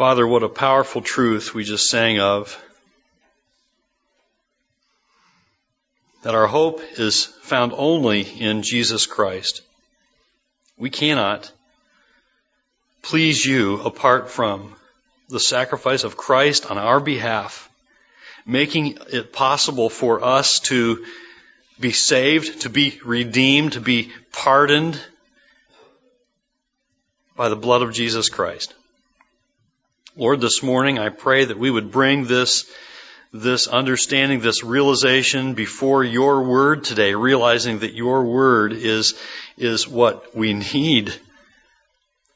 Father, what a powerful truth we just sang of. That our hope is found only in Jesus Christ. We cannot please you apart from the sacrifice of Christ on our behalf, making it possible for us to be saved, to be redeemed, to be pardoned by the blood of Jesus Christ. Lord, this morning I pray that we would bring this, this understanding, this realization before your word today, realizing that your word is, is what we need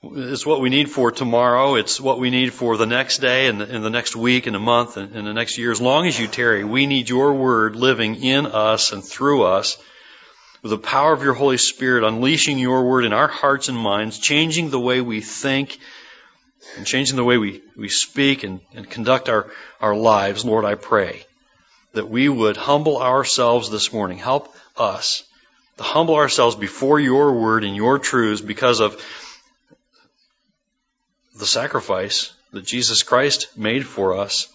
it's what we need for tomorrow. It's what we need for the next day and the, and the next week and a month and, and the next year. As long as you tarry, we need your word living in us and through us with the power of your Holy Spirit, unleashing your word in our hearts and minds, changing the way we think and changing the way we, we speak and, and conduct our, our lives. Lord, I pray that we would humble ourselves this morning. Help us to humble ourselves before your word and your truths because of the sacrifice that Jesus Christ made for us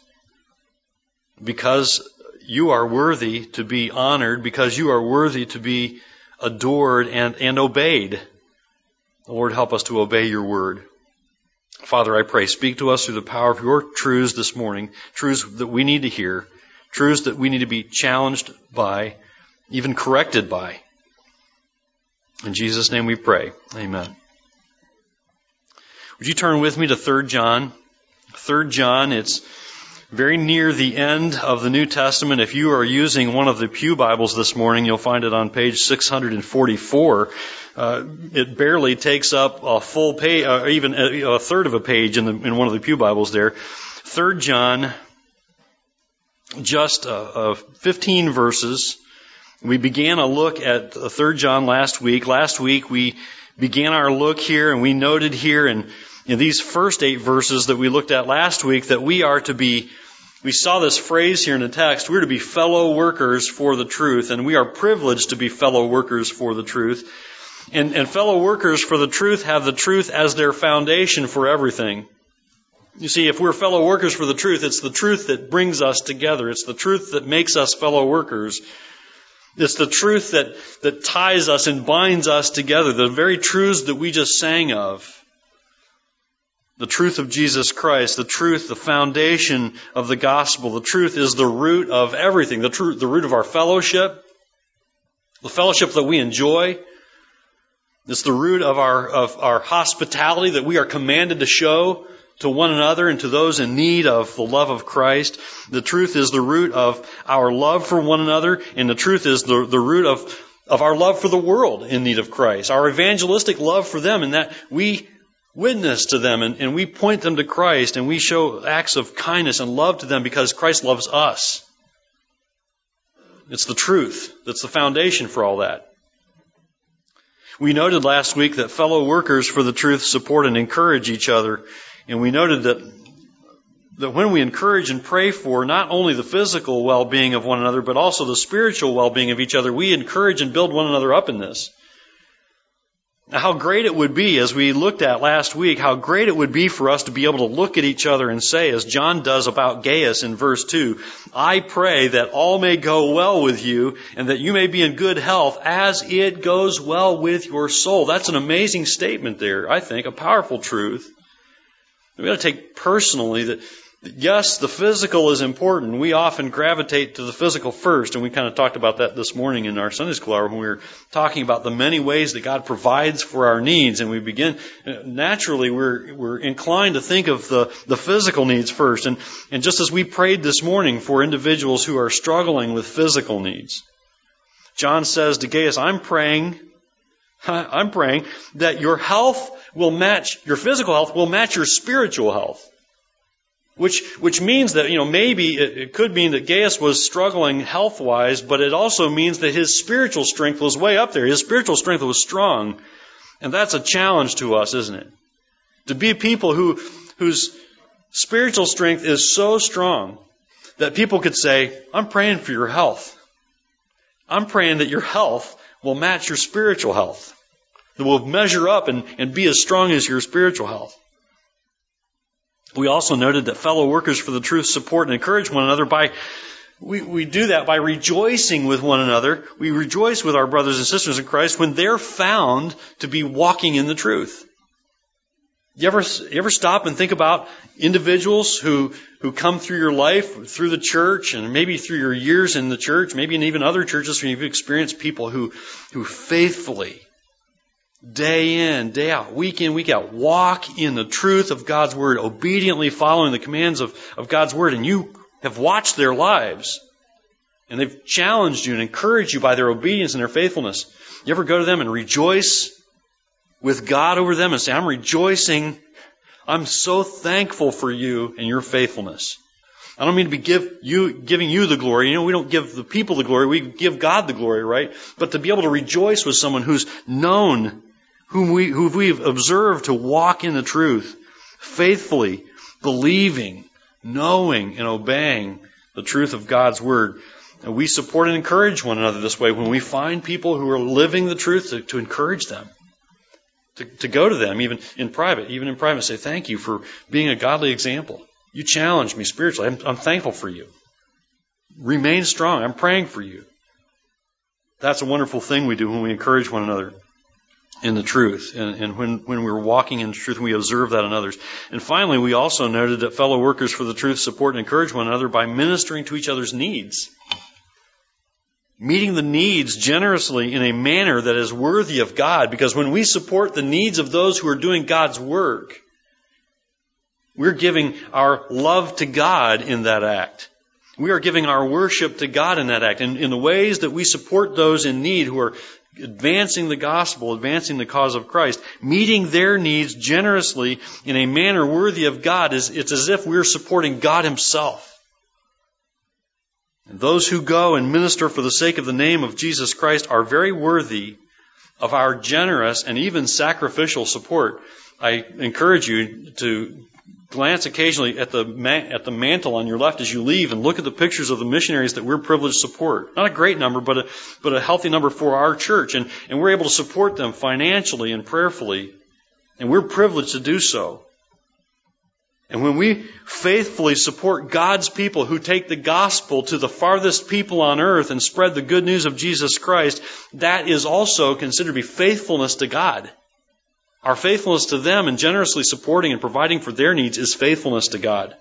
because you are worthy to be honored, because you are worthy to be adored and, and obeyed. Lord, help us to obey your word. Father, I pray, speak to us through the power of your truths this morning, truths that we need to hear, truths that we need to be challenged by, even corrected by. In Jesus' name we pray. Amen. Would you turn with me to 3 John? 3 John, it's very near the end of the New Testament. If you are using one of the Pew Bibles this morning, you'll find it on page 644. Uh, it barely takes up a full page, uh, even a, a, third of a page in, the, in one of the Pew Bibles there. 3 John, just uh, uh 15 verses. We began a look at 3 John last week. Last week we began our look here and we noted here in in these first eight verses that we looked at last week that we are to be, we saw this phrase here in the text, we're to be fellow workers for the truth, and we are privileged to be fellow workers for the truth. And, and fellow workers for the truth have the truth as their foundation for everything. You see, if we're fellow workers for the truth, it's the truth that brings us together. It's the truth that makes us fellow workers. It's the truth that, that ties us and binds us together. The very truths that we just sang of the truth of Jesus Christ, the truth, the foundation of the gospel. The truth is the root of everything, the truth, the root of our fellowship, the fellowship that we enjoy. It's the root of our, of our hospitality that we are commanded to show to one another and to those in need of the love of Christ. The truth is the root of our love for one another, and the truth is the, the root of, of our love for the world in need of Christ. Our evangelistic love for them, and that we witness to them and, and we point them to Christ and we show acts of kindness and love to them because Christ loves us. It's the truth that's the foundation for all that. We noted last week that fellow workers for the truth support and encourage each other. And we noted that, that when we encourage and pray for not only the physical well-being of one another, but also the spiritual well-being of each other, we encourage and build one another up in this. How great it would be, as we looked at last week, how great it would be for us to be able to look at each other and say, as John does about Gaius in verse 2, I pray that all may go well with you and that you may be in good health as it goes well with your soul. That's an amazing statement there, I think, a powerful truth. We got to take personally that Yes, the physical is important. We often gravitate to the physical first, and we kind of talked about that this morning in our Sunday school hour when we were talking about the many ways that God provides for our needs, and we begin uh, naturally we're we're inclined to think of the the physical needs first, and and just as we prayed this morning for individuals who are struggling with physical needs, John says to Gaius, "I'm praying." I'm praying that your health will match, your physical health will match your spiritual health. Which, which means that, you know, maybe it, it could mean that Gaius was struggling health wise, but it also means that his spiritual strength was way up there. His spiritual strength was strong. And that's a challenge to us, isn't it? To be people who, whose spiritual strength is so strong that people could say, I'm praying for your health. I'm praying that your health will match your spiritual health. That will measure up and, and be as strong as your spiritual health. We also noted that fellow workers for the truth support and encourage one another by we, we do that by rejoicing with one another. We rejoice with our brothers and sisters in Christ when they're found to be walking in the truth. You ever, you ever stop and think about individuals who, who come through your life, through the church, and maybe through your years in the church, maybe in even other churches where you've experienced people who, who faithfully, day in, day out, week in, week out, walk in the truth of God's Word, obediently following the commands of, of God's Word, and you have watched their lives, and they've challenged you and encouraged you by their obedience and their faithfulness. You ever go to them and rejoice with God over them and say, I'm rejoicing. I'm so thankful for you and your faithfulness. I don't mean to be give you, giving you the glory. You know, we don't give the people the glory. We give God the glory, right? But to be able to rejoice with someone who's known, whom we, who we've observed to walk in the truth, faithfully, believing, knowing, and obeying the truth of God's Word. And we support and encourage one another this way when we find people who are living the truth to, to encourage them to, to go to them, even in private, even in private, say, Thank you for being a godly example. You challenged me spiritually. I'm, I'm thankful for you. Remain strong. I'm praying for you. That's a wonderful thing we do when we encourage one another in the truth. And, and, when, when we're walking in truth, we observe that in others. And finally, we also noted that fellow workers for the truth support and encourage one another by ministering to each other's needs meeting the needs generously in a manner that is worthy of God. Because when we support the needs of those who are doing God's work, we're giving our love to God in that act. We are giving our worship to God in that act. And in the ways that we support those in need who are advancing the gospel, advancing the cause of Christ, meeting their needs generously in a manner worthy of God, is it's as if we're supporting God Himself. And those who go and minister for the sake of the name of Jesus Christ are very worthy of our generous and even sacrificial support. I encourage you to glance occasionally at the at the mantle on your left as you leave and look at the pictures of the missionaries that we're privileged to support. Not a great number, but a but a healthy number for our church, and and we're able to support them financially and prayerfully, and we're privileged to do so. And when we faithfully support God's people who take the gospel to the farthest people on earth and spread the good news of Jesus Christ, that is also considered to be faithfulness to God. Our faithfulness to them and generously supporting and providing for their needs is faithfulness to God.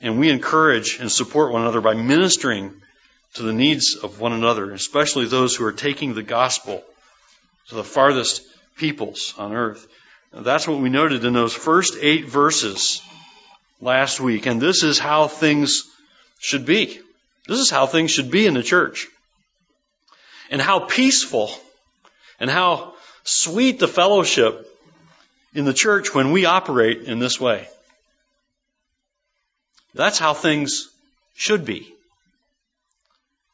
And we encourage and support one another by ministering to the needs of one another, especially those who are taking the gospel to the farthest peoples on earth. That's what we noted in those first eight verses last week. And this is how things should be. This is how things should be in the church. And how peaceful and how sweet the fellowship in the church when we operate in this way. That's how things should be.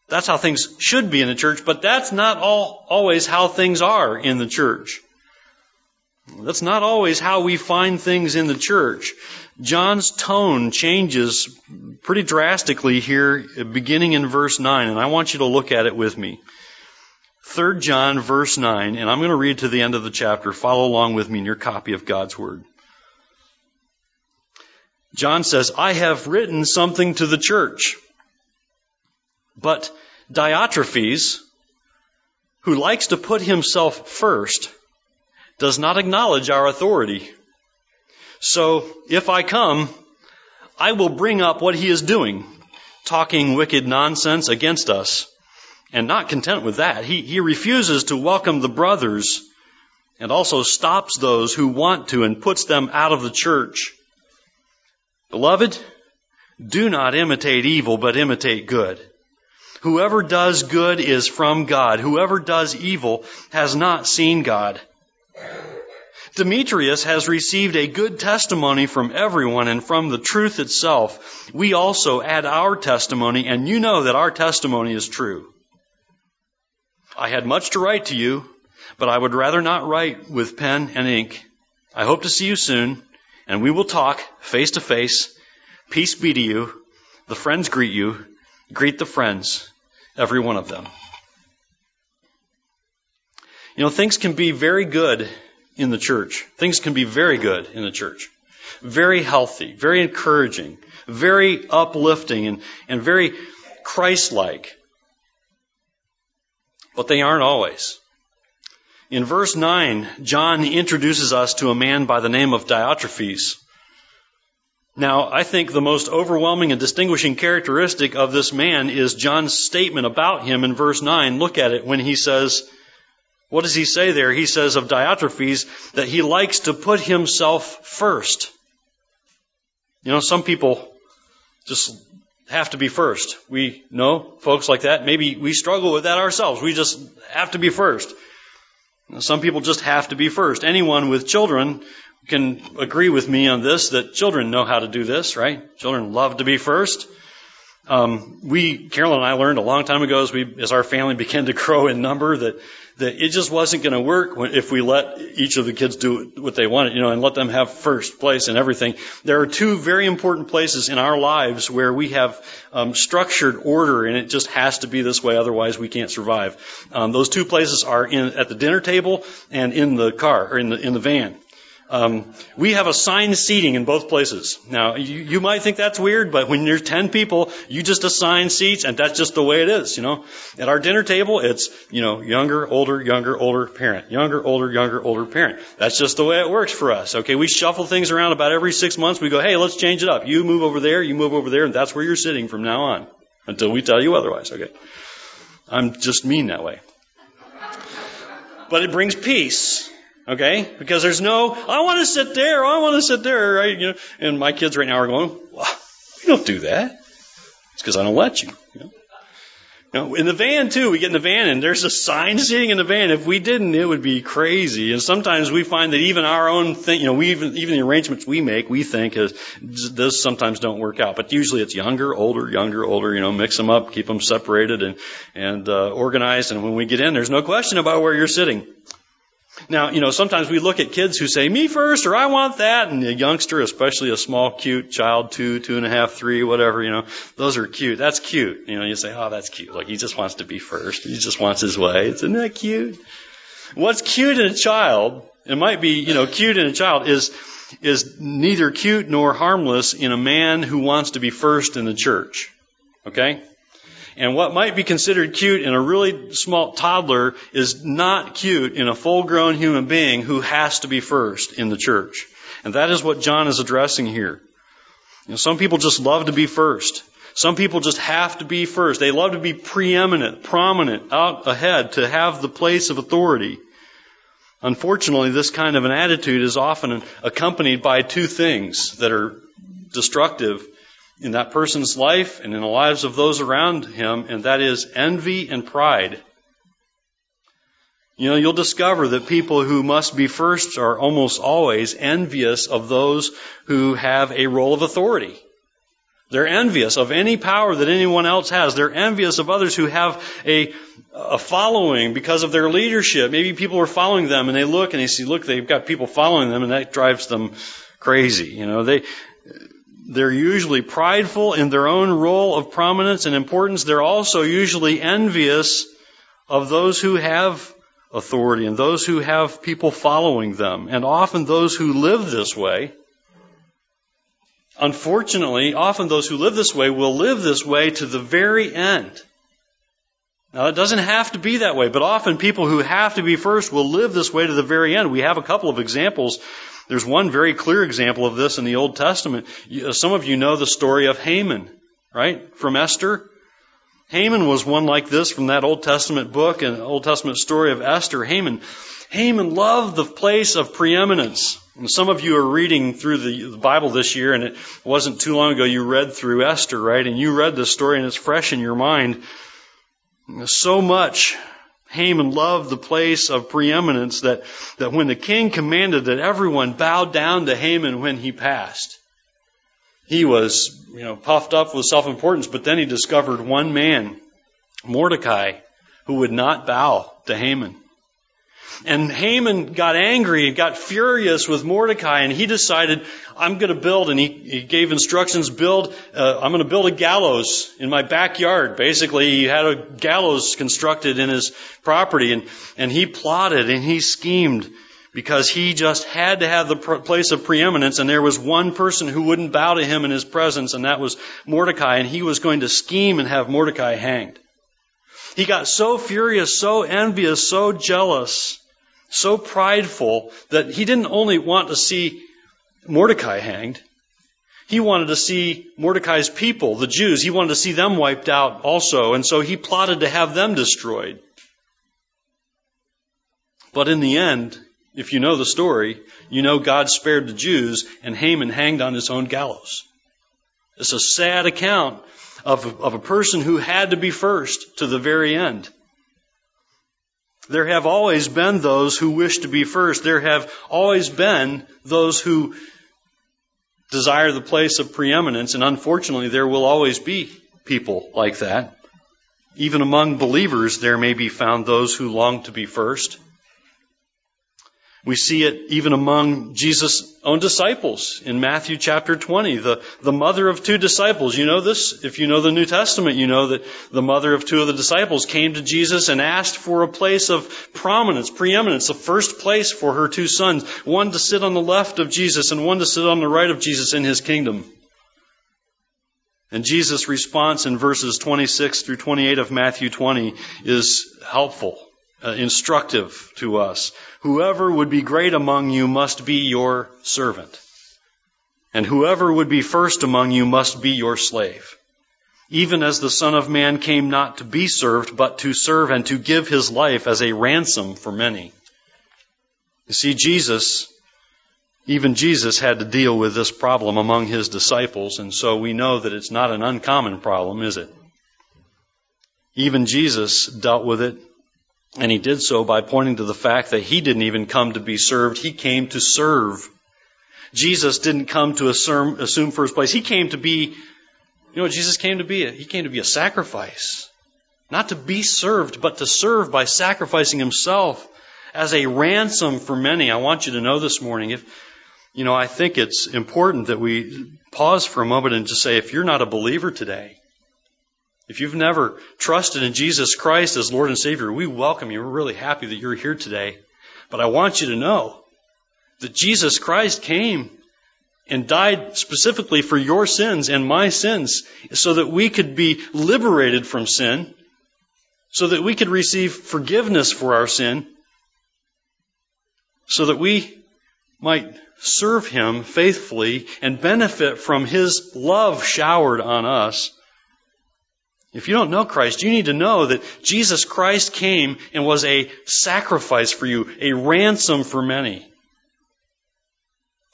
That's how things should be in the church, but that's not all, always how things are in the church. That's not always how we find things in the church. John's tone changes pretty drastically here, beginning in verse 9, and I want you to look at it with me. 3 John, verse 9, and I'm going to read to the end of the chapter. Follow along with me in your copy of God's Word. John says, I have written something to the church, but Diotrephes, who likes to put himself first, does not acknowledge our authority. So if I come, I will bring up what he is doing, talking wicked nonsense against us. And not content with that, he, he refuses to welcome the brothers and also stops those who want to and puts them out of the church. Beloved, do not imitate evil, but imitate good. Whoever does good is from God. Whoever does evil has not seen God. Demetrius has received a good testimony from everyone and from the truth itself. We also add our testimony, and you know that our testimony is true. I had much to write to you, but I would rather not write with pen and ink. I hope to see you soon, and we will talk face to face. Peace be to you. The friends greet you. Greet the friends, every one of them. You know, things can be very good in the church. Things can be very good in the church. very healthy, very encouraging, very uplifting, and, and very Christ-like. But they aren't always. In verse 9, John introduces us to a man by the name of Diotrephes. Now, I think the most overwhelming and distinguishing characteristic of this man is John's statement about him in verse 9. Look at it when he says, what does he say there? He says of Diotrephes that he likes to put himself first. You know, some people just have to be first. We know folks like that. Maybe we struggle with that ourselves. We just have to be first. Some people just have to be first. Anyone with children can agree with me on this that children know how to do this, right? Children love to be first. Um, we, Carolyn and I learned a long time ago as we, as our family began to grow in number that, that it just wasn't going to work if we let each of the kids do what they wanted, you know, and let them have first place and everything. There are two very important places in our lives where we have um, structured order, and it just has to be this way, otherwise we can't survive. Um, those two places are in at the dinner table and in the car or in the in the van. Um, we have assigned seating in both places. Now, you, you might think that's weird, but when you're 10 people, you just assign seats, and that's just the way it is, you know. At our dinner table, it's, you know, younger, older, younger, older parent. Younger, older, younger, older parent. That's just the way it works for us, okay? We shuffle things around about every six months. We go, hey, let's change it up. You move over there, you move over there, and that's where you're sitting from now on. Until we tell you otherwise, okay? I'm just mean that way. But it brings peace. Okay? Because there's no, I want to sit there, I want to sit there, right? You know, and my kids right now are going, well, we don't do that. It's because I don't let you. You know? know? in the van too, we get in the van and there's a sign sitting in the van. If we didn't, it would be crazy. And sometimes we find that even our own thing, you know, we even, even the arrangements we make, we think is, this sometimes don't work out. But usually it's younger, older, younger, older, you know, mix them up, keep them separated and, and, uh, organized. And when we get in, there's no question about where you're sitting. Now, you know, sometimes we look at kids who say, me first, or I want that, and a youngster, especially a small, cute child, two, two and a half, three, whatever, you know, those are cute. That's cute. You know, you say, oh, that's cute. Like, he just wants to be first. He just wants his way. Isn't that cute? What's cute in a child, it might be, you know, cute in a child, is, is neither cute nor harmless in a man who wants to be first in the church. Okay? And what might be considered cute in a really small toddler is not cute in a full grown human being who has to be first in the church. And that is what John is addressing here. You know, some people just love to be first. Some people just have to be first. They love to be preeminent, prominent, out ahead, to have the place of authority. Unfortunately, this kind of an attitude is often accompanied by two things that are destructive in that person's life and in the lives of those around him, and that is envy and pride. You know, you'll discover that people who must be first are almost always envious of those who have a role of authority. They're envious of any power that anyone else has. They're envious of others who have a, a following because of their leadership. Maybe people are following them and they look and they see, look, they've got people following them and that drives them crazy. You know, they, they're usually prideful in their own role of prominence and importance. They're also usually envious of those who have authority and those who have people following them. And often those who live this way, unfortunately, often those who live this way will live this way to the very end. Now, it doesn't have to be that way, but often people who have to be first will live this way to the very end. We have a couple of examples there's one very clear example of this in the Old Testament. Uh, some of you know the story of Haman, right? From Esther. Haman was one like this from that Old Testament book and Old Testament story of Esther. Haman, Haman loved the place of preeminence. And some of you are reading through the, the Bible this year, and it wasn't too long ago you read through Esther, right? And you read this story, and it's fresh in your mind. So much Haman loved the place of preeminence that, that when the king commanded that everyone bowed down to Haman when he passed, he was, you know, puffed up with self-importance, but then he discovered one man, Mordecai, who would not bow to Haman. And Haman got angry got furious with Mordecai, and he decided, I'm going to build, and he, he gave instructions, build, uh, I'm going to build a gallows in my backyard. Basically, he had a gallows constructed in his property, and, and he plotted and he schemed because he just had to have the place of preeminence and there was one person who wouldn't bow to him in his presence and that was Mordecai and he was going to scheme and have Mordecai hanged. He got so furious, so envious, so jealous, so prideful that he didn't only want to see Mordecai hanged, he wanted to see Mordecai's people, the Jews, he wanted to see them wiped out also, and so he plotted to have them destroyed. But in the end, if you know the story, you know God spared the Jews and Haman hanged on his own gallows. It's a sad account of, of a person who had to be first to the very end. There have always been those who wish to be first. There have always been those who desire the place of preeminence, and unfortunately, there will always be people like that. Even among believers, there may be found those who long to be first. We see it even among Jesus' own disciples in Matthew chapter 20. The, the mother of two disciples, you know this? If you know the New Testament, you know that the mother of two of the disciples came to Jesus and asked for a place of prominence, preeminence, the first place for her two sons, one to sit on the left of Jesus and one to sit on the right of Jesus in his kingdom. And Jesus' response in verses 26 through 28 of Matthew 20 is helpful, uh, instructive to us. Whoever would be great among you must be your servant. And whoever would be first among you must be your slave. Even as the Son of Man came not to be served, but to serve and to give his life as a ransom for many. You see, Jesus, even Jesus had to deal with this problem among his disciples, and so we know that it's not an uncommon problem, is it? Even Jesus dealt with it and he did so by pointing to the fact that he didn't even come to be served, he came to serve. Jesus didn't come to assume, assume first place. He came to be, you know Jesus came to be? He came to be a sacrifice. Not to be served, but to serve by sacrificing himself as a ransom for many. I want you to know this morning, if, you know, I think it's important that we pause for a moment and just say, if you're not a believer today, if you've never trusted in Jesus Christ as Lord and Savior, we welcome you. We're really happy that you're here today. But I want you to know that Jesus Christ came and died specifically for your sins and my sins so that we could be liberated from sin, so that we could receive forgiveness for our sin, so that we might serve Him faithfully and benefit from His love showered on us if you don't know Christ, you need to know that Jesus Christ came and was a sacrifice for you, a ransom for many.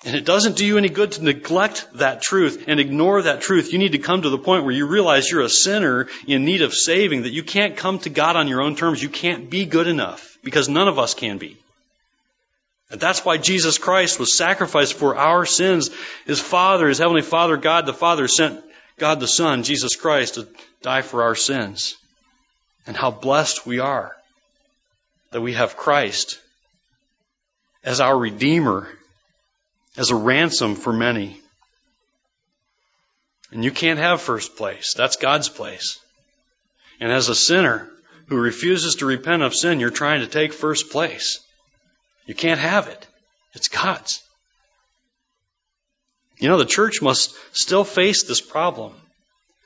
And it doesn't do you any good to neglect that truth and ignore that truth. You need to come to the point where you realize you're a sinner in need of saving, that you can't come to God on your own terms. You can't be good enough because none of us can be. And that's why Jesus Christ was sacrificed for our sins. His Father, His Heavenly Father, God the Father, sent God the Son, Jesus Christ, to die for our sins. And how blessed we are that we have Christ as our Redeemer, as a ransom for many. And you can't have first place. That's God's place. And as a sinner who refuses to repent of sin, you're trying to take first place. You can't have it. It's God's. You know, the church must still face this problem.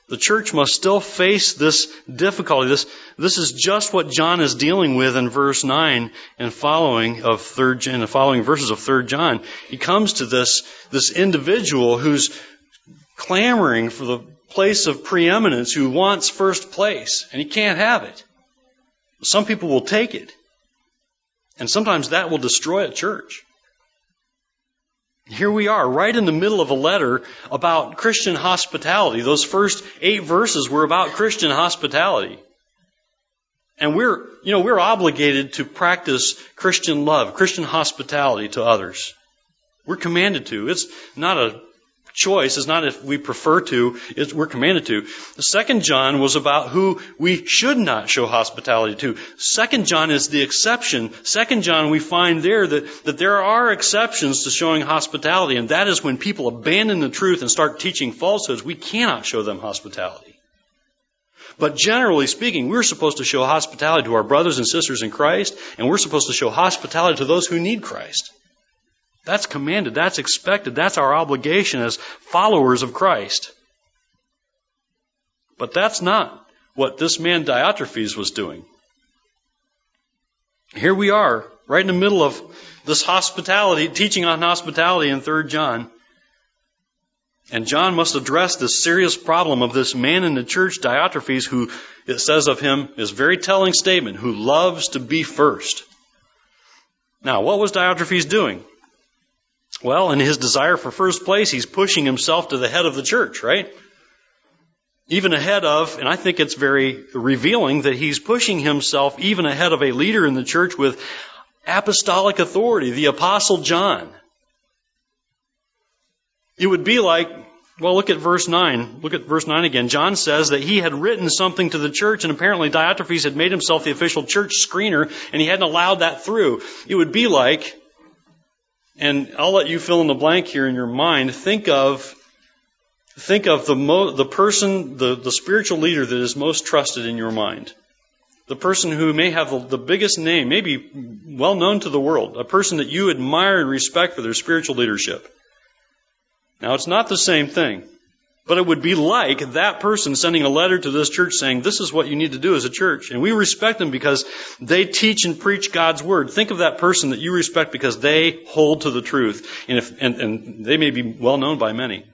The church must still face this difficulty. This, this is just what John is dealing with in verse 9 and following of third, in the following verses of 3 John. He comes to this, this individual who's clamoring for the place of preeminence, who wants first place, and he can't have it. Some people will take it. And sometimes that will destroy a church. Here we are, right in the middle of a letter about Christian hospitality. Those first eight verses were about Christian hospitality. And we're, you know, we're obligated to practice Christian love, Christian hospitality to others. We're commanded to. It's not a choice is not if we prefer to, it's we're commanded to. The second John was about who we should not show hospitality to. Second John is the exception. Second John, we find there that, that there are exceptions to showing hospitality, and that is when people abandon the truth and start teaching falsehoods, we cannot show them hospitality. But generally speaking, we're supposed to show hospitality to our brothers and sisters in Christ, and we're supposed to show hospitality to those who need Christ. That's commanded, that's expected, that's our obligation as followers of Christ. But that's not what this man Diotrephes was doing. Here we are, right in the middle of this hospitality, teaching on hospitality in 3 John. And John must address this serious problem of this man in the church, Diotrephes, who it says of him, is very telling statement, who loves to be first. Now, what was Diotrephes doing? Well, in his desire for first place, he's pushing himself to the head of the church, right? Even ahead of, and I think it's very revealing that he's pushing himself even ahead of a leader in the church with apostolic authority, the apostle John. It would be like, well, look at verse 9. Look at verse 9 again. John says that he had written something to the church, and apparently Diotrephes had made himself the official church screener, and he hadn't allowed that through. It would be like, and I'll let you fill in the blank here in your mind, think of think of the mo- the person, the, the spiritual leader that is most trusted in your mind. The person who may have the, the biggest name, maybe well known to the world, a person that you admire and respect for their spiritual leadership. Now, it's not the same thing, but it would be like that person sending a letter to this church saying, This is what you need to do as a church. And we respect them because they teach and preach God's word. Think of that person that you respect because they hold to the truth, and, if, and, and they may be well known by many.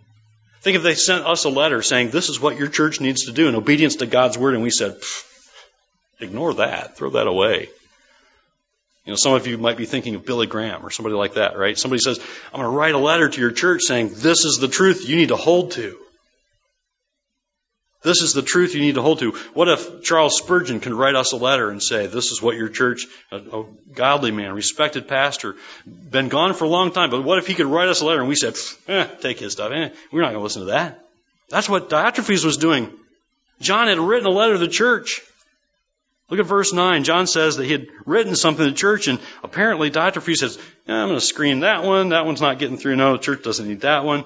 Think if they sent us a letter saying, This is what your church needs to do in obedience to God's word, and we said, Ignore that, throw that away. You know, some of you might be thinking of Billy Graham or somebody like that, right? Somebody says, I'm going to write a letter to your church saying, this is the truth you need to hold to. This is the truth you need to hold to. What if Charles Spurgeon can write us a letter and say, this is what your church, a, a godly man, respected pastor, been gone for a long time, but what if he could write us a letter and we said, eh, take his stuff. Eh, we're not going to listen to that. That's what Diotrephes was doing. John had written a letter to the church. Look at verse 9. John says that he had written something to the church, and apparently Diotrephes says, I'm going to screen that one. That one's not getting through. No, the church doesn't need that one.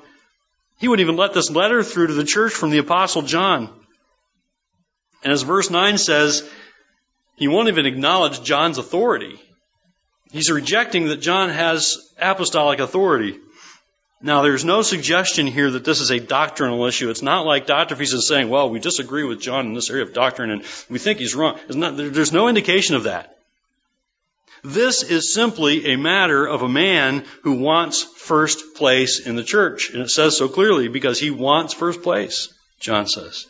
He wouldn't even let this letter through to the church from the Apostle John. And as verse 9 says, he won't even acknowledge John's authority. He's rejecting that John has apostolic authority. Now, there's no suggestion here that this is a doctrinal issue. It's not like Diotrephes is saying, well, we disagree with John in this area of doctrine and we think he's wrong. Not, there's no indication of that. This is simply a matter of a man who wants first place in the church. And it says so clearly because he wants first place, John says.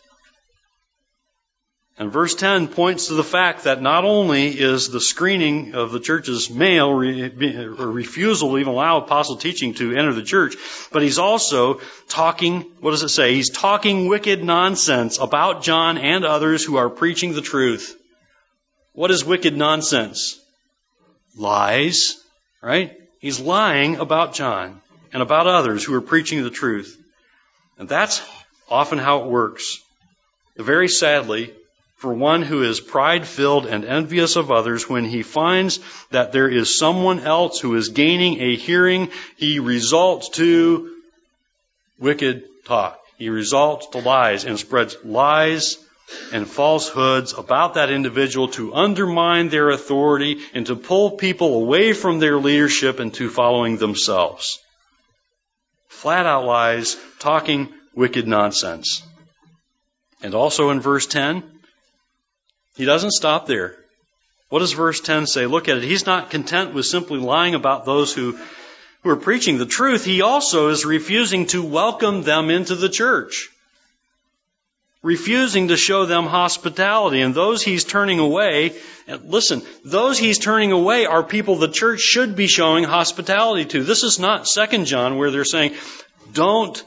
And verse 10 points to the fact that not only is the screening of the church's mail re- refusal to even allow apostle teaching to enter the church, but he's also talking, what does it say? He's talking wicked nonsense about John and others who are preaching the truth. What is wicked nonsense? Lies, right? He's lying about John and about others who are preaching the truth. And that's often how it works. Very sadly, for one who is pride filled and envious of others, when he finds that there is someone else who is gaining a hearing, he resorts to wicked talk. He resorts to lies and spreads lies and falsehoods about that individual to undermine their authority and to pull people away from their leadership into following themselves. Flat out lies, talking wicked nonsense. And also in verse 10, he doesn't stop there. What does verse 10 say? Look at it. He's not content with simply lying about those who, who are preaching the truth. He also is refusing to welcome them into the church. Refusing to show them hospitality. And those he's turning away, listen, those he's turning away are people the church should be showing hospitality to. This is not Second John where they're saying, don't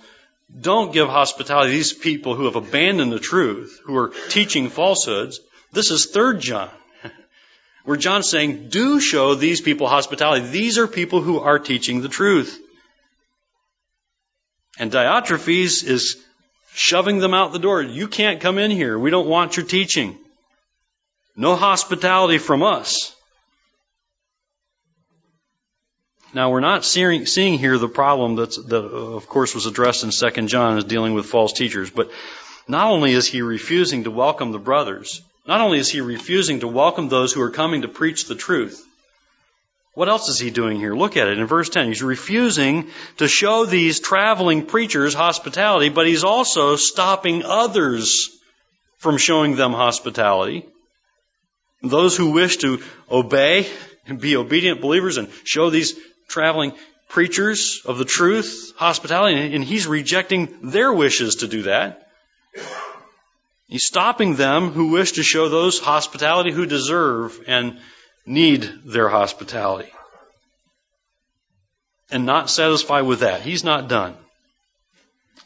don't give hospitality to these people who have abandoned the truth, who are teaching falsehoods. This is 3 John, where John's saying, do show these people hospitality. These are people who are teaching the truth. And Diotrephes is shoving them out the door. You can't come in here. We don't want your teaching. No hospitality from us. Now we're not seeing, seeing here the problem that uh, of course was addressed in 2 John is dealing with false teachers, but not only is he refusing to welcome the brothers, not only is he refusing to welcome those who are coming to preach the truth, what else is he doing here? Look at it in verse 10. He's refusing to show these traveling preachers hospitality, but he's also stopping others from showing them hospitality. Those who wish to obey and be obedient believers and show these traveling preachers of the truth hospitality, and he's rejecting their wishes to do that. He's stopping them who wish to show those hospitality who deserve and need their hospitality. And not satisfied with that. He's not done.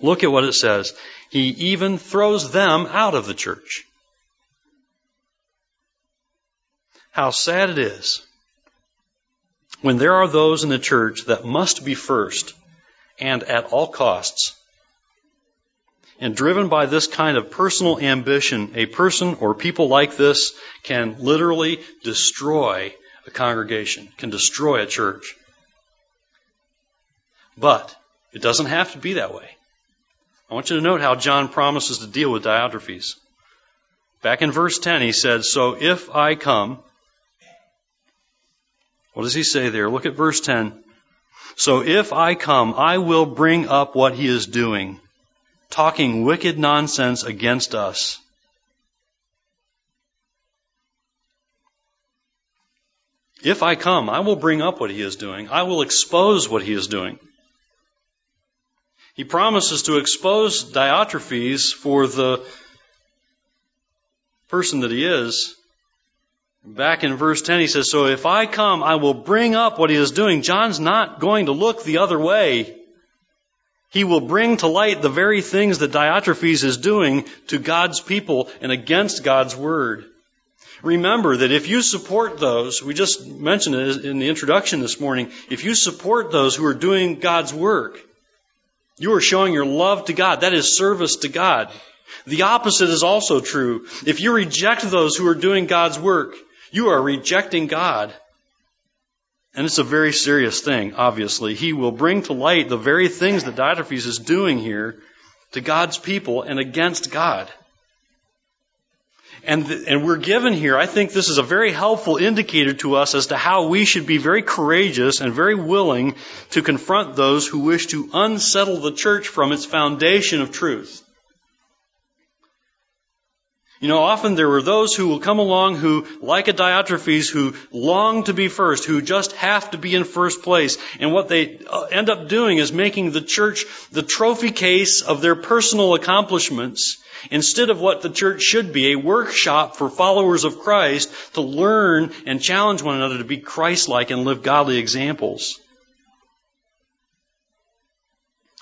Look at what it says. He even throws them out of the church. How sad it is when there are those in the church that must be first and at all costs and driven by this kind of personal ambition, a person or people like this can literally destroy a congregation, can destroy a church. But it doesn't have to be that way. I want you to note how John promises to deal with Diotrephes. Back in verse 10, he said, So if I come, what does he say there? Look at verse 10. So if I come, I will bring up what he is doing talking wicked nonsense against us. If I come, I will bring up what he is doing. I will expose what he is doing. He promises to expose Diotrephes for the person that he is. Back in verse 10, he says, So if I come, I will bring up what he is doing. John's not going to look the other way. He will bring to light the very things that Diotrephes is doing to God's people and against God's word. Remember that if you support those, we just mentioned it in the introduction this morning, if you support those who are doing God's work, you are showing your love to God. That is service to God. The opposite is also true. If you reject those who are doing God's work, you are rejecting God. And it's a very serious thing, obviously. He will bring to light the very things that Diotrephes is doing here to God's people and against God. And, and we're given here, I think this is a very helpful indicator to us as to how we should be very courageous and very willing to confront those who wish to unsettle the church from its foundation of truth. You know, often there are those who will come along who, like a Diotrephes, who long to be first, who just have to be in first place. And what they uh, end up doing is making the church the trophy case of their personal accomplishments instead of what the church should be, a workshop for followers of Christ to learn and challenge one another to be Christ-like and live godly examples.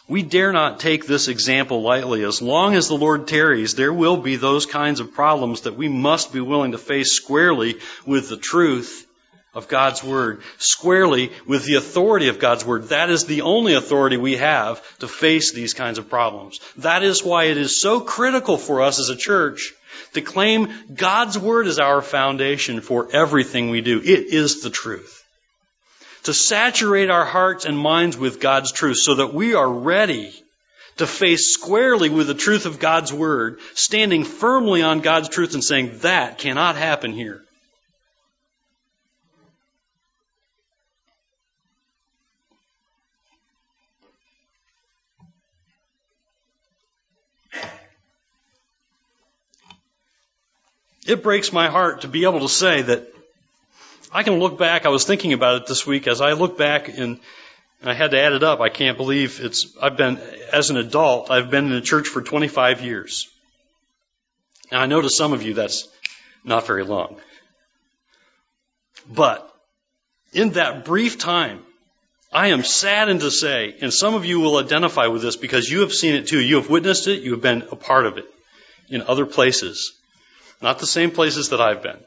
We dare not take this example lightly. As long as the Lord tarries, there will be those kinds of problems that we must be willing to face squarely with the truth of God's Word, squarely with the authority of God's Word. That is the only authority we have to face these kinds of problems. That is why it is so critical for us as a church to claim God's Word as our foundation for everything we do. It is the truth to saturate our hearts and minds with God's truth so that we are ready to face squarely with the truth of God's Word, standing firmly on God's truth and saying, that cannot happen here. It breaks my heart to be able to say that I can look back. I was thinking about it this week as I look back and, I had to add it up. I can't believe it's, I've been, as an adult, I've been in the church for 25 years. Now I know to some of you that's not very long. But in that brief time, I am saddened to say, and some of you will identify with this because you have seen it too. You have witnessed it. You have been a part of it in other places. Not the same places that I've been.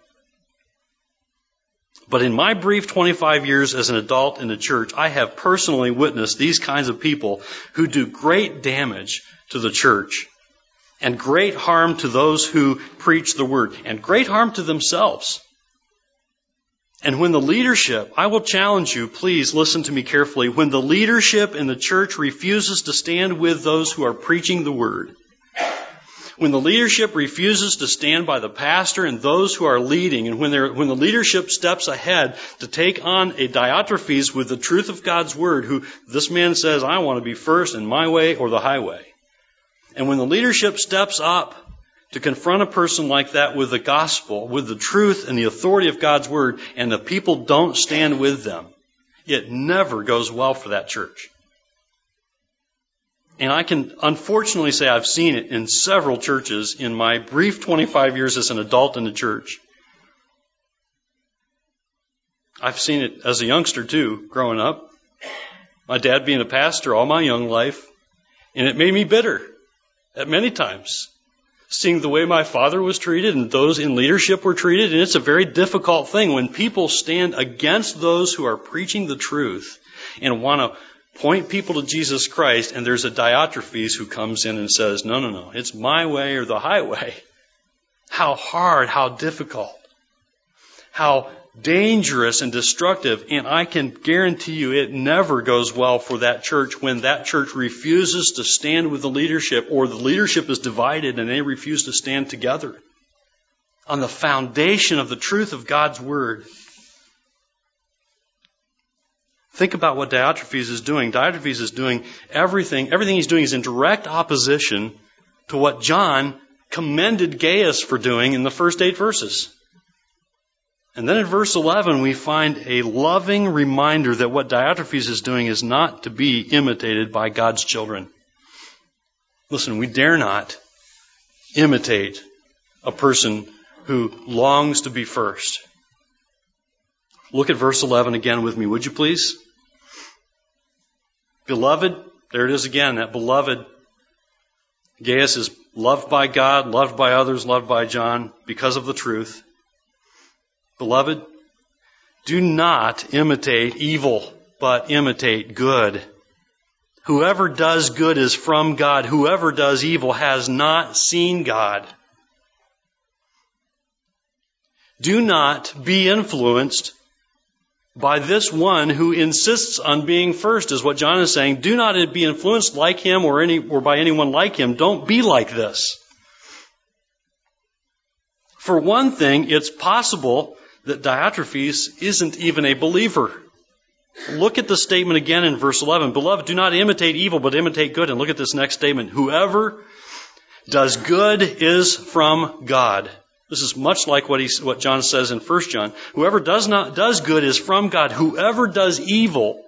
But in my brief 25 years as an adult in the church, I have personally witnessed these kinds of people who do great damage to the church and great harm to those who preach the word and great harm to themselves. And when the leadership, I will challenge you, please listen to me carefully, when the leadership in the church refuses to stand with those who are preaching the word, When the leadership refuses to stand by the pastor and those who are leading, and when, when the leadership steps ahead to take on a Diotrephes with the truth of God's word, who this man says, I want to be first in my way or the highway. And when the leadership steps up to confront a person like that with the gospel, with the truth and the authority of God's word, and the people don't stand with them, it never goes well for that church. And I can unfortunately say I've seen it in several churches in my brief 25 years as an adult in the church. I've seen it as a youngster too, growing up. My dad being a pastor all my young life. And it made me bitter at many times. Seeing the way my father was treated and those in leadership were treated. And it's a very difficult thing when people stand against those who are preaching the truth and want to point people to Jesus Christ, and there's a Diotrephes who comes in and says, No, no, no, it's my way or the highway. How hard, how difficult, how dangerous and destructive, and I can guarantee you it never goes well for that church when that church refuses to stand with the leadership or the leadership is divided and they refuse to stand together on the foundation of the truth of God's Word. Think about what Diotrephes is doing. Diotrephes is doing everything, everything he's doing is in direct opposition to what John commended Gaius for doing in the first eight verses. And then in verse 11, we find a loving reminder that what Diotrephes is doing is not to be imitated by God's children. Listen, we dare not imitate a person who longs to be first. Look at verse 11 again with me, would you please? Beloved, there it is again, that beloved. Gaius is loved by God, loved by others, loved by John because of the truth. Beloved, do not imitate evil, but imitate good. Whoever does good is from God. Whoever does evil has not seen God. Do not be influenced by this one who insists on being first is what John is saying. Do not be influenced like him or any, or by anyone like him. Don't be like this. For one thing, it's possible that Diotrephes isn't even a believer. Look at the statement again in verse 11. Beloved, do not imitate evil, but imitate good. And look at this next statement. Whoever does good is from God. This is much like what, he, what John says in 1 John. Whoever does not, does good is from God. Whoever does evil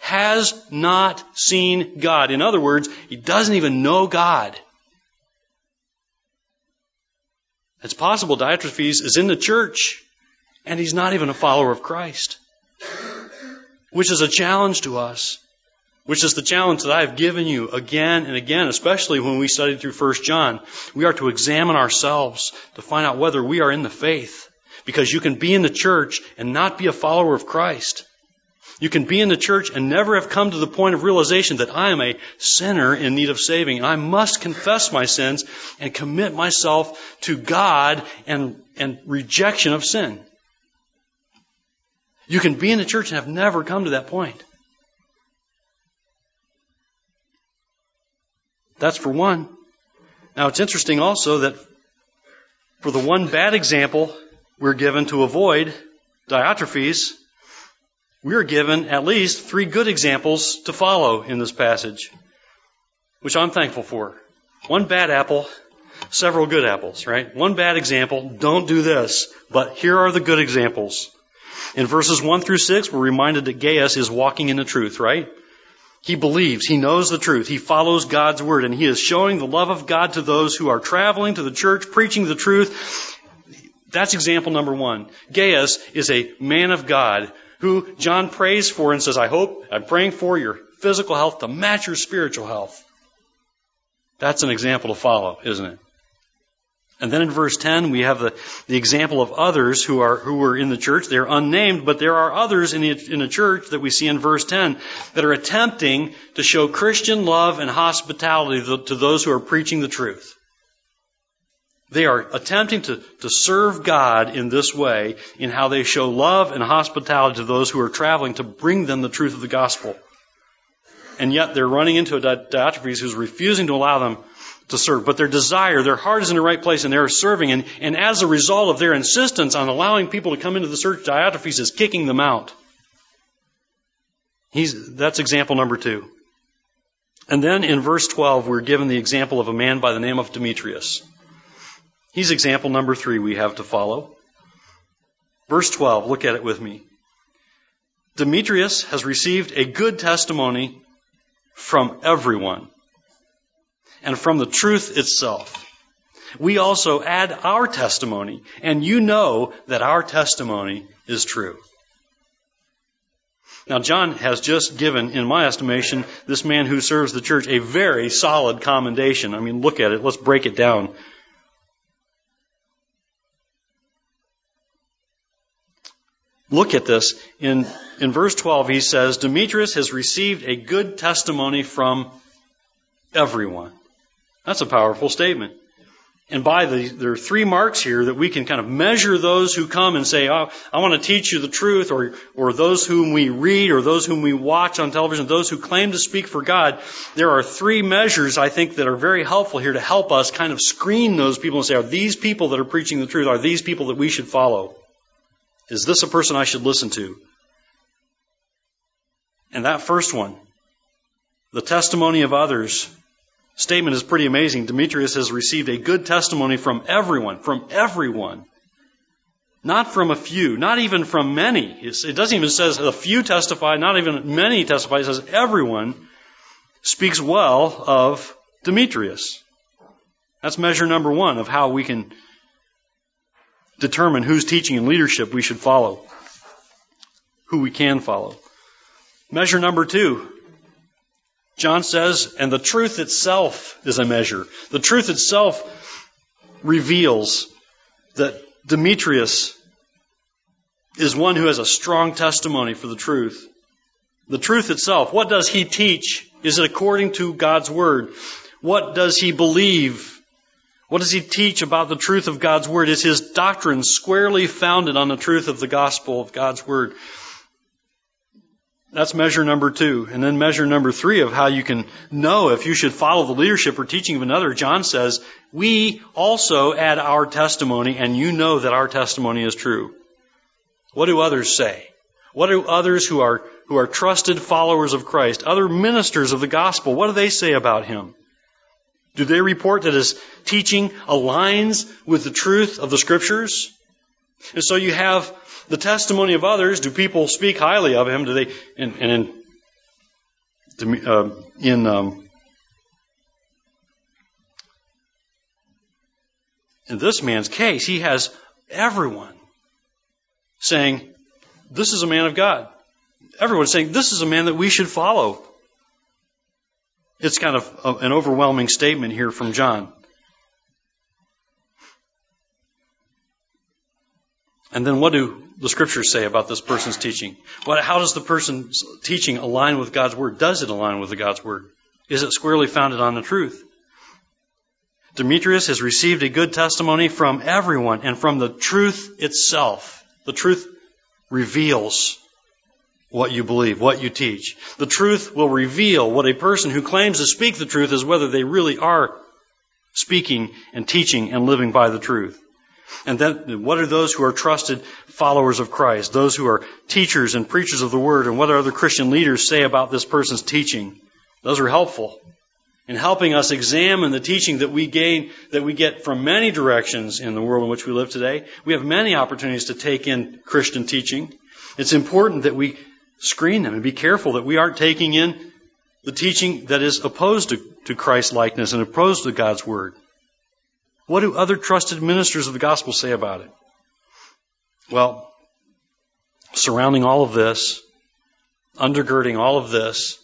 has not seen God. In other words, he doesn't even know God. It's possible Diotrephes is in the church and he's not even a follower of Christ, which is a challenge to us which is the challenge that I have given you again and again, especially when we studied through 1 John. We are to examine ourselves to find out whether we are in the faith. Because you can be in the church and not be a follower of Christ. You can be in the church and never have come to the point of realization that I am a sinner in need of saving. And I must confess my sins and commit myself to God and, and rejection of sin. You can be in the church and have never come to that point. That's for one. Now it's interesting also that for the one bad example we're given to avoid Diotrephes, we're given at least three good examples to follow in this passage, which I'm thankful for. One bad apple, several good apples, right? One bad example, don't do this, but here are the good examples. In verses 1 through 6, we're reminded that Gaius is walking in the truth, right? He believes, he knows the truth, he follows God's word, and he is showing the love of God to those who are traveling to the church, preaching the truth. That's example number one. Gaius is a man of God who John prays for and says, I hope, I'm praying for your physical health to match your spiritual health. That's an example to follow, isn't it? And then in verse 10, we have the, the example of others who are, who are in the church. They're unnamed, but there are others in the, in the church that we see in verse 10 that are attempting to show Christian love and hospitality to, to those who are preaching the truth. They are attempting to, to serve God in this way in how they show love and hospitality to those who are traveling to bring them the truth of the gospel. And yet they're running into a Diotrephes who's refusing to allow them to serve, but their desire, their heart is in the right place and they're serving. And, and as a result of their insistence on allowing people to come into the church, Diotrephes is kicking them out. He's, that's example number two. And then in verse 12, we're given the example of a man by the name of Demetrius. He's example number three we have to follow. Verse 12, look at it with me. Demetrius has received a good testimony from everyone and from the truth itself. We also add our testimony, and you know that our testimony is true. Now, John has just given, in my estimation, this man who serves the church a very solid commendation. I mean, look at it. Let's break it down. Look at this. In, in verse 12, he says, Demetrius has received a good testimony from everyone. That's a powerful statement. And by the, there are three marks here that we can kind of measure those who come and say, oh, I want to teach you the truth, or, or those whom we read, or those whom we watch on television, those who claim to speak for God. There are three measures, I think, that are very helpful here to help us kind of screen those people and say, are these people that are preaching the truth, are these people that we should follow? Is this a person I should listen to? And that first one, the testimony of others, statement is pretty amazing. Demetrius has received a good testimony from everyone, from everyone. Not from a few, not even from many. It doesn't even say a few testify, not even many testify. It says everyone speaks well of Demetrius. That's measure number one of how we can determine whose teaching and leadership we should follow, who we can follow. Measure number two, John says, and the truth itself is a measure. The truth itself reveals that Demetrius is one who has a strong testimony for the truth. The truth itself, what does he teach? Is it according to God's Word? What does he believe? What does he teach about the truth of God's Word? Is his doctrine squarely founded on the truth of the gospel of God's Word? That's measure number two. And then measure number three of how you can know if you should follow the leadership or teaching of another. John says, we also add our testimony and you know that our testimony is true. What do others say? What do others who are, who are trusted followers of Christ, other ministers of the gospel, what do they say about him? Do they report that his teaching aligns with the truth of the scriptures? And so you have the testimony of others. Do people speak highly of him? Do they? And, and in uh, in um, in this man's case, he has everyone saying, "This is a man of God." Everyone saying, "This is a man that we should follow." It's kind of an overwhelming statement here from John. And then what do the scriptures say about this person's teaching? What, how does the person's teaching align with God's word? Does it align with God's word? Is it squarely founded on the truth? Demetrius has received a good testimony from everyone and from the truth itself. The truth reveals what you believe, what you teach. The truth will reveal what a person who claims to speak the truth is whether they really are speaking and teaching and living by the truth. And then what are those who are trusted followers of Christ? Those who are teachers and preachers of the word and what other Christian leaders say about this person's teaching? Those are helpful in helping us examine the teaching that we gain, that we get from many directions in the world in which we live today. We have many opportunities to take in Christian teaching. It's important that we screen them and be careful that we aren't taking in the teaching that is opposed to, to Christ likeness and opposed to God's Word. What do other trusted ministers of the gospel say about it? Well, surrounding all of this, undergirding all of this,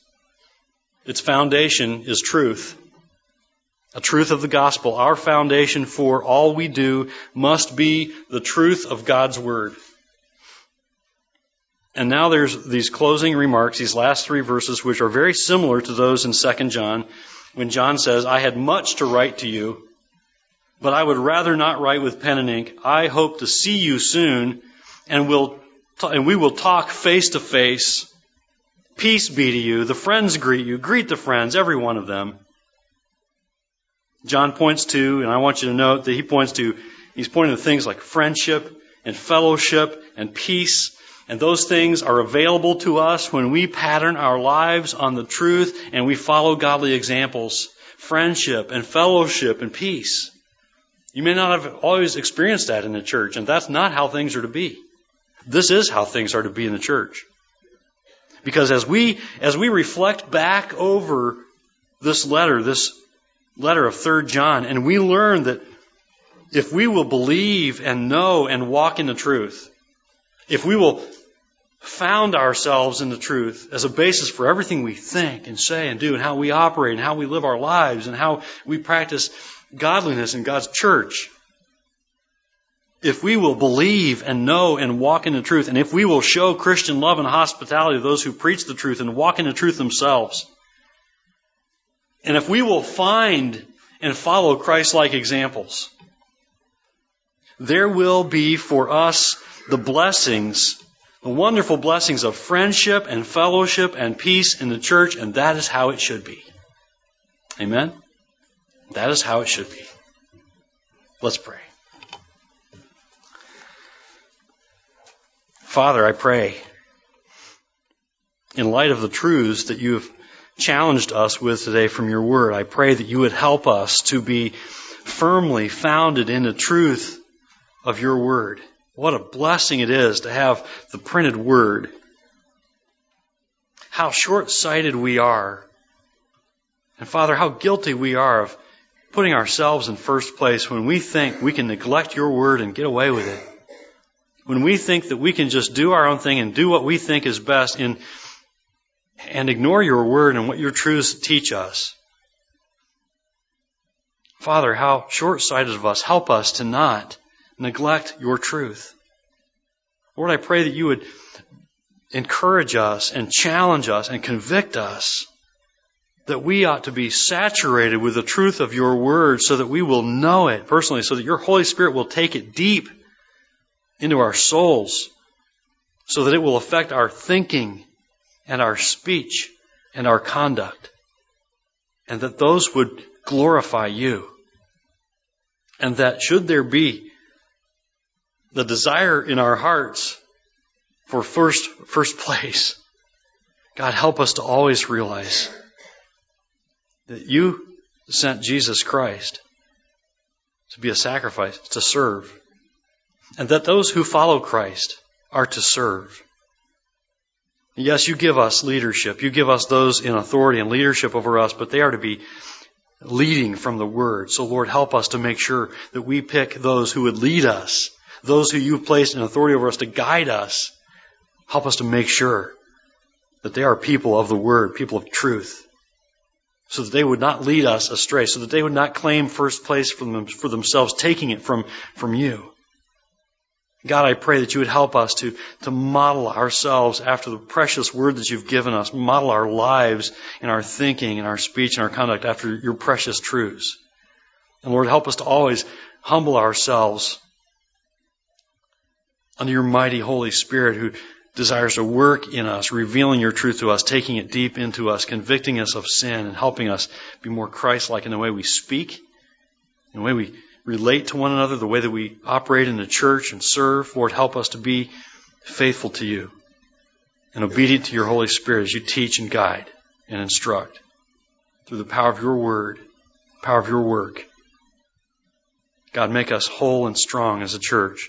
its foundation is truth. A truth of the gospel. Our foundation for all we do must be the truth of God's word. And now there's these closing remarks, these last three verses, which are very similar to those in 2 John, when John says, I had much to write to you, but I would rather not write with pen and ink. I hope to see you soon and we'll, and we will talk face to face. Peace be to you. The friends greet you. Greet the friends, every one of them. John points to, and I want you to note that he points to, he's pointing to things like friendship and fellowship and peace. And those things are available to us when we pattern our lives on the truth and we follow godly examples. Friendship and fellowship and peace. You may not have always experienced that in the church, and that's not how things are to be. This is how things are to be in the church. Because as we, as we reflect back over this letter, this letter of 3rd John, and we learn that if we will believe and know and walk in the truth, if we will found ourselves in the truth as a basis for everything we think and say and do and how we operate and how we live our lives and how we practice godliness in God's church, if we will believe and know and walk in the truth, and if we will show Christian love and hospitality to those who preach the truth and walk in the truth themselves, and if we will find and follow Christ like examples, there will be for us the blessings, the wonderful blessings of friendship and fellowship and peace in the church, and that is how it should be. Amen? That is how it should be. Let's pray. Father, I pray, in light of the truths that you have challenged us with today from your word, I pray that you would help us to be firmly founded in the truth of your word. What a blessing it is to have the printed word. How short sighted we are. And Father, how guilty we are of putting ourselves in first place when we think we can neglect your word and get away with it when we think that we can just do our own thing and do what we think is best in, and ignore your word and what your truths teach us. Father, how short sighted of us. Help us to not neglect your truth. Lord, I pray that you would encourage us and challenge us and convict us that we ought to be saturated with the truth of your word so that we will know it personally, so that your Holy Spirit will take it deep into our souls so that it will affect our thinking and our speech and our conduct. And that those would glorify you. And that should there be the desire in our hearts for first, first place, God help us to always realize that you sent Jesus Christ to be a sacrifice, to serve, and that those who follow Christ are to serve. Yes, you give us leadership. You give us those in authority and leadership over us, but they are to be leading from the Word. So, Lord, help us to make sure that we pick those who would lead us, those who you've placed in authority over us to guide us. Help us to make sure that they are people of the Word, people of truth, so that they would not lead us astray, so that they would not claim first place for, them, for themselves, taking it from, from you. God, I pray that you would help us to, to model ourselves after the precious word that you've given us, model our lives and our thinking and our speech and our conduct after your precious truths. And Lord, help us to always humble ourselves under your mighty Holy Spirit who desires to work in us, revealing your truth to us, taking it deep into us, convicting us of sin, and helping us be more Christ like in the way we speak, in the way we relate to one another, the way that we operate in the church and serve. Lord, help us to be faithful to you and obedient to your Holy Spirit as you teach and guide and instruct through the power of your word, power of your work. God, make us whole and strong as a church.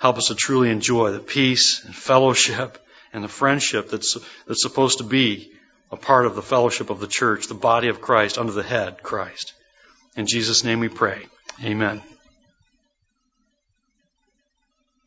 Help us to truly enjoy the peace and fellowship and the friendship that's, that's supposed to be a part of the fellowship of the church, the body of Christ under the head, Christ. In Jesus' name we pray. Amen.